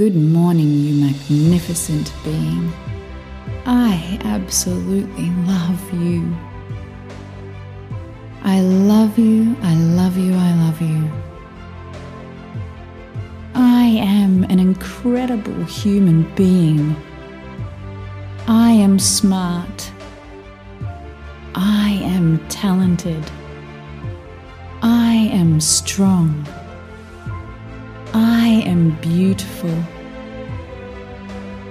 Good morning, you magnificent being. I absolutely love you. I love you, I love you, I love you. I am an incredible human being. I am smart. I am talented. I am strong. I am beautiful.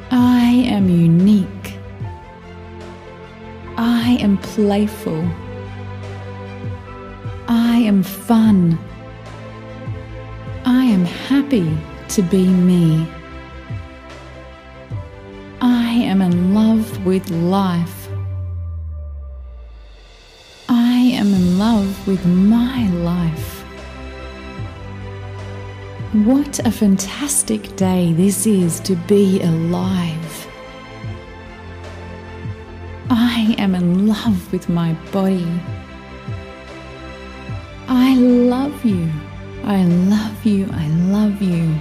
I am unique. I am playful. I am fun. I am happy to be me. I am in love with life. I am in love with my life. What a fantastic day this is to be alive. I am in love with my body. I love you. I love you. I love you.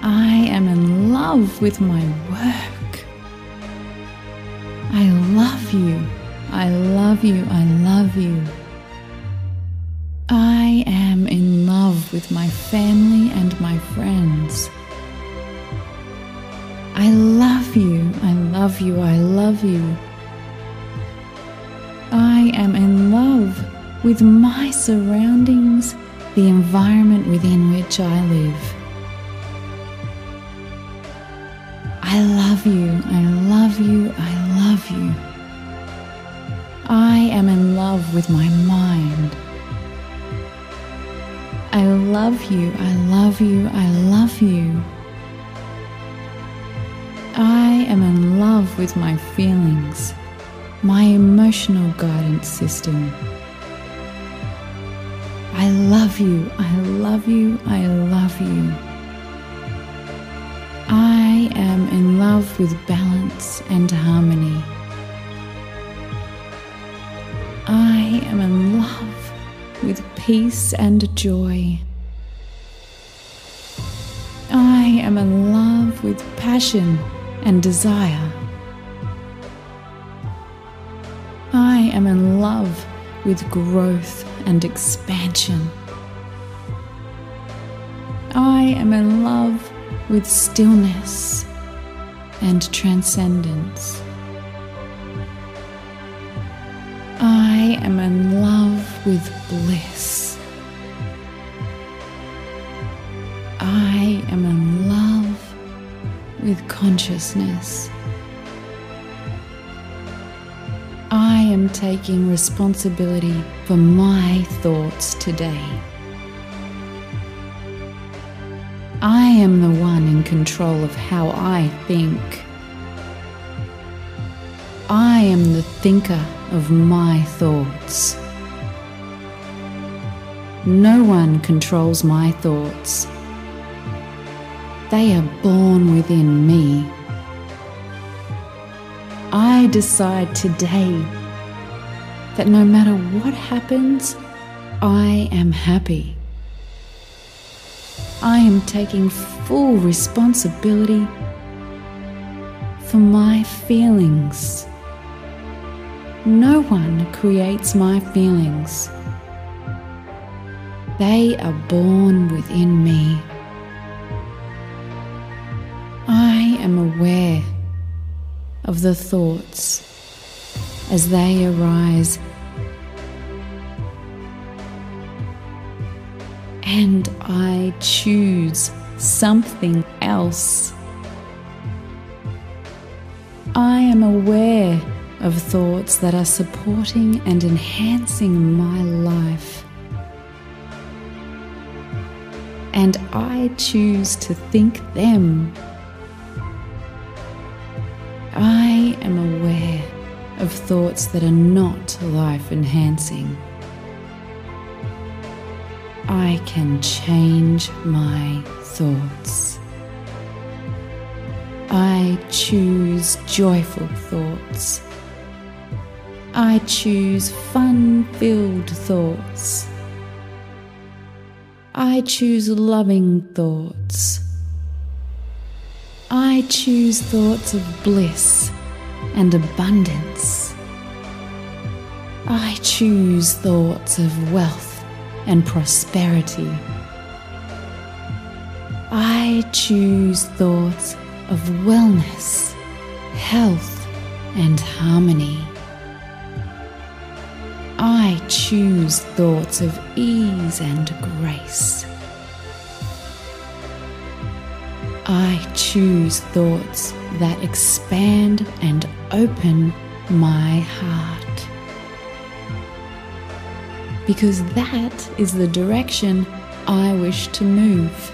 I am in love with my work. I love you. I love you. I love you. With my family and my friends. I love you. I love you. I love you. I am in love with my surroundings, the environment within which I live. I love you. I love you. I love you. I am in love with my mind. I love you. I love you. I love you. I am in love with my feelings, my emotional guidance system. I love you. I love you. I love you. I am in love with balance and harmony. I am in love with peace and joy. I am in love with passion and desire. I am in love with growth and expansion. I am in love with stillness and transcendence. I am in love with bliss. I am in love with consciousness. I am taking responsibility for my thoughts today. I am the one in control of how I think. I am the thinker of my thoughts. No one controls my thoughts. They are born within me. I decide today that no matter what happens, I am happy. I am taking full responsibility for my feelings. No one creates my feelings. They are born within me. I am aware of the thoughts as they arise and I choose something else. I am aware of thoughts that are supporting and enhancing my life. And I choose to think them. I am aware of thoughts that are not life enhancing. I can change my thoughts. I choose joyful thoughts. I choose fun filled thoughts. I choose loving thoughts. I choose thoughts of bliss and abundance. I choose thoughts of wealth and prosperity. I choose thoughts of wellness, health, and harmony. I choose thoughts of ease and grace. I choose thoughts that expand and open my heart. Because that is the direction I wish to move.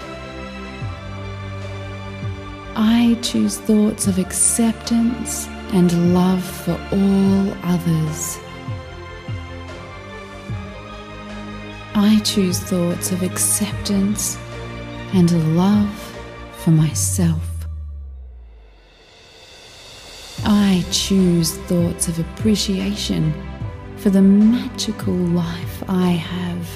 I choose thoughts of acceptance and love for all others. I choose thoughts of acceptance and love for myself. I choose thoughts of appreciation for the magical life I have.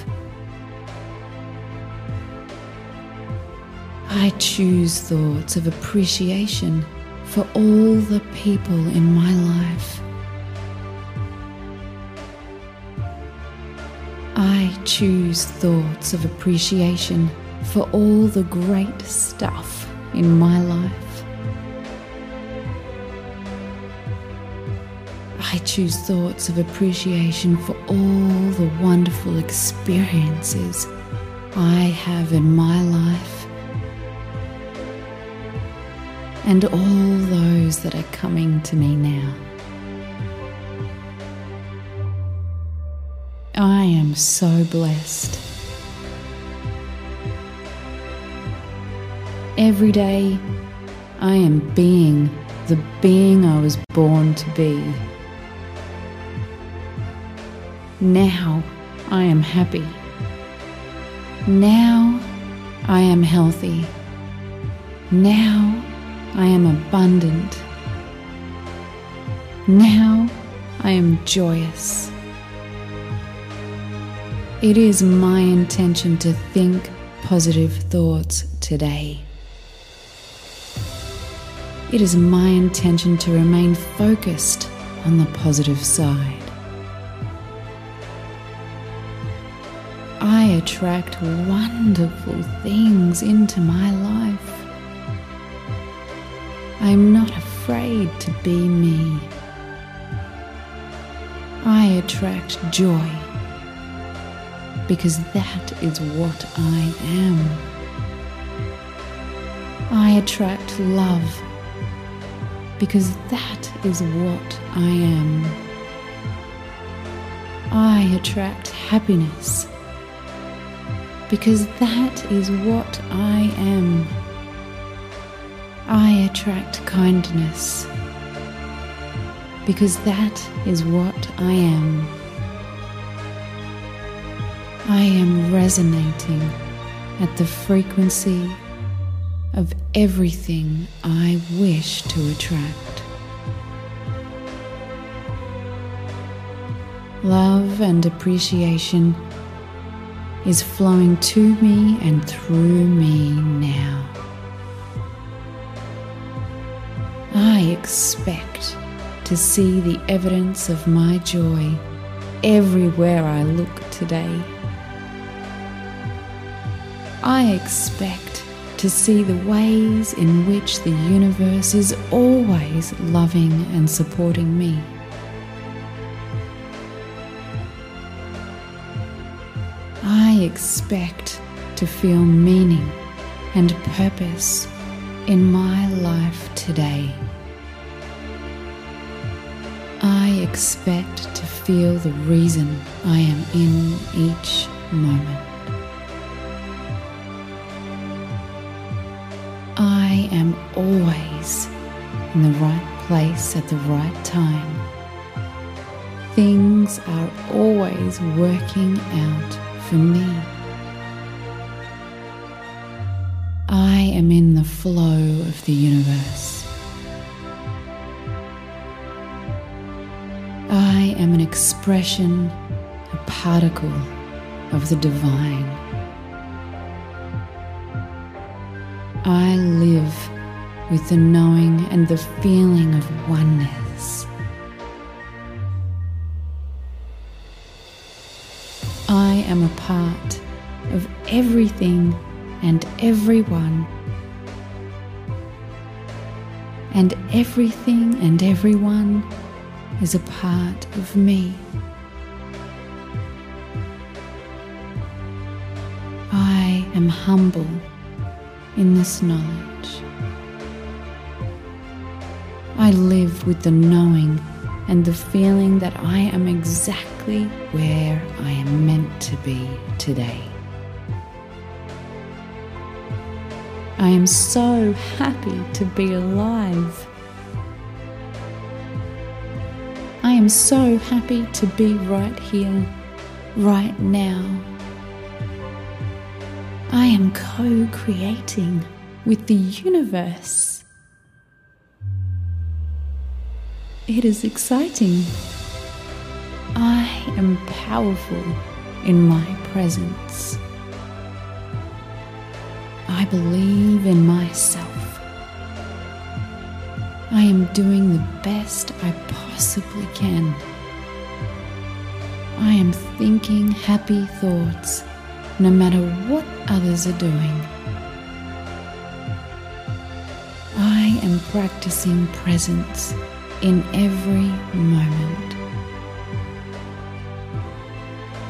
I choose thoughts of appreciation for all the people in my life. I choose thoughts of appreciation for all the great stuff in my life. I choose thoughts of appreciation for all the wonderful experiences I have in my life and all those that are coming to me now. I am so blessed. Every day, I am being the being I was born to be. Now I am happy. Now I am healthy. Now I am abundant. Now I am joyous. It is my intention to think positive thoughts today. It is my intention to remain focused on the positive side. I attract wonderful things into my life. I am not afraid to be me. I attract joy because that is what I am. I attract love because that is what I am. I attract happiness because that is what I am. I attract kindness because that is what I am. I am resonating at the frequency of everything I wish to attract. Love and appreciation is flowing to me and through me now. I expect to see the evidence of my joy everywhere I look today. I expect to see the ways in which the universe is always loving and supporting me. I expect to feel meaning and purpose in my life today. I expect to feel the reason I am in each moment. I am always in the right place at the right time. Things are always working out for me. I am in the flow of the universe. I am an expression, a particle of the divine. I live with the knowing and the feeling of oneness. I am a part of everything and everyone. And everything and everyone is a part of me. I am humble in this knowledge. I live with the knowing and the feeling that I am exactly where I am meant to be today. I am so happy to be alive. I am so happy to be right here, right now. I am co creating with the universe. It is exciting. I am powerful in my presence. I believe in myself. I am doing the best I possibly can. I am thinking happy thoughts no matter what others are doing. I am practicing presence in every moment.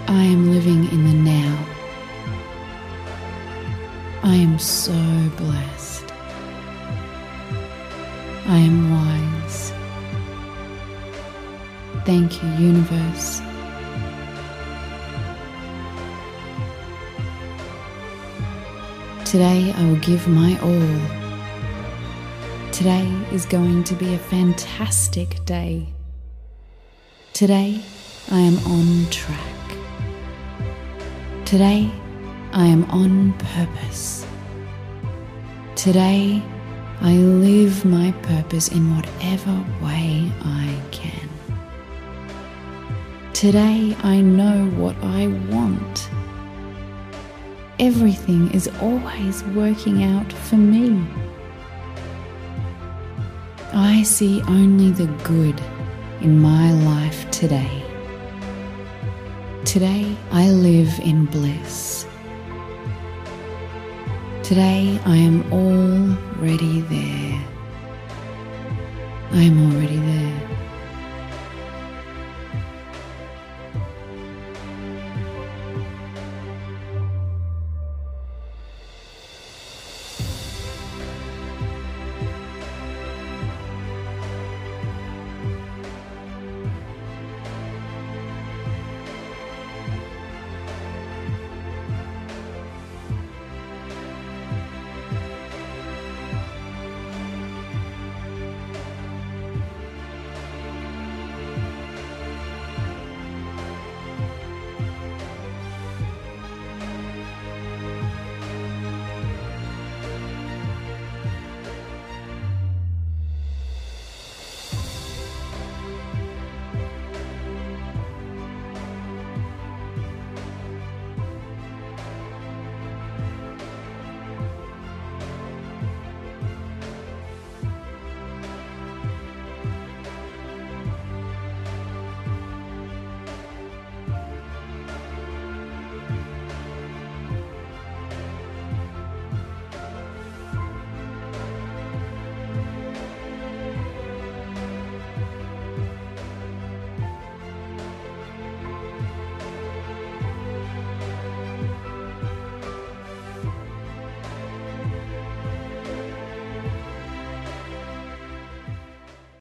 I am living in the now. I am so blessed. I am wise. Thank you, universe. Today I will give my all. Today is going to be a fantastic day. Today I am on track. Today I am on purpose. Today I live my purpose in whatever way I can. Today I know what I want. Everything is always working out for me. I see only the good in my life today. Today I live in bliss. Today I am already there. I am already there.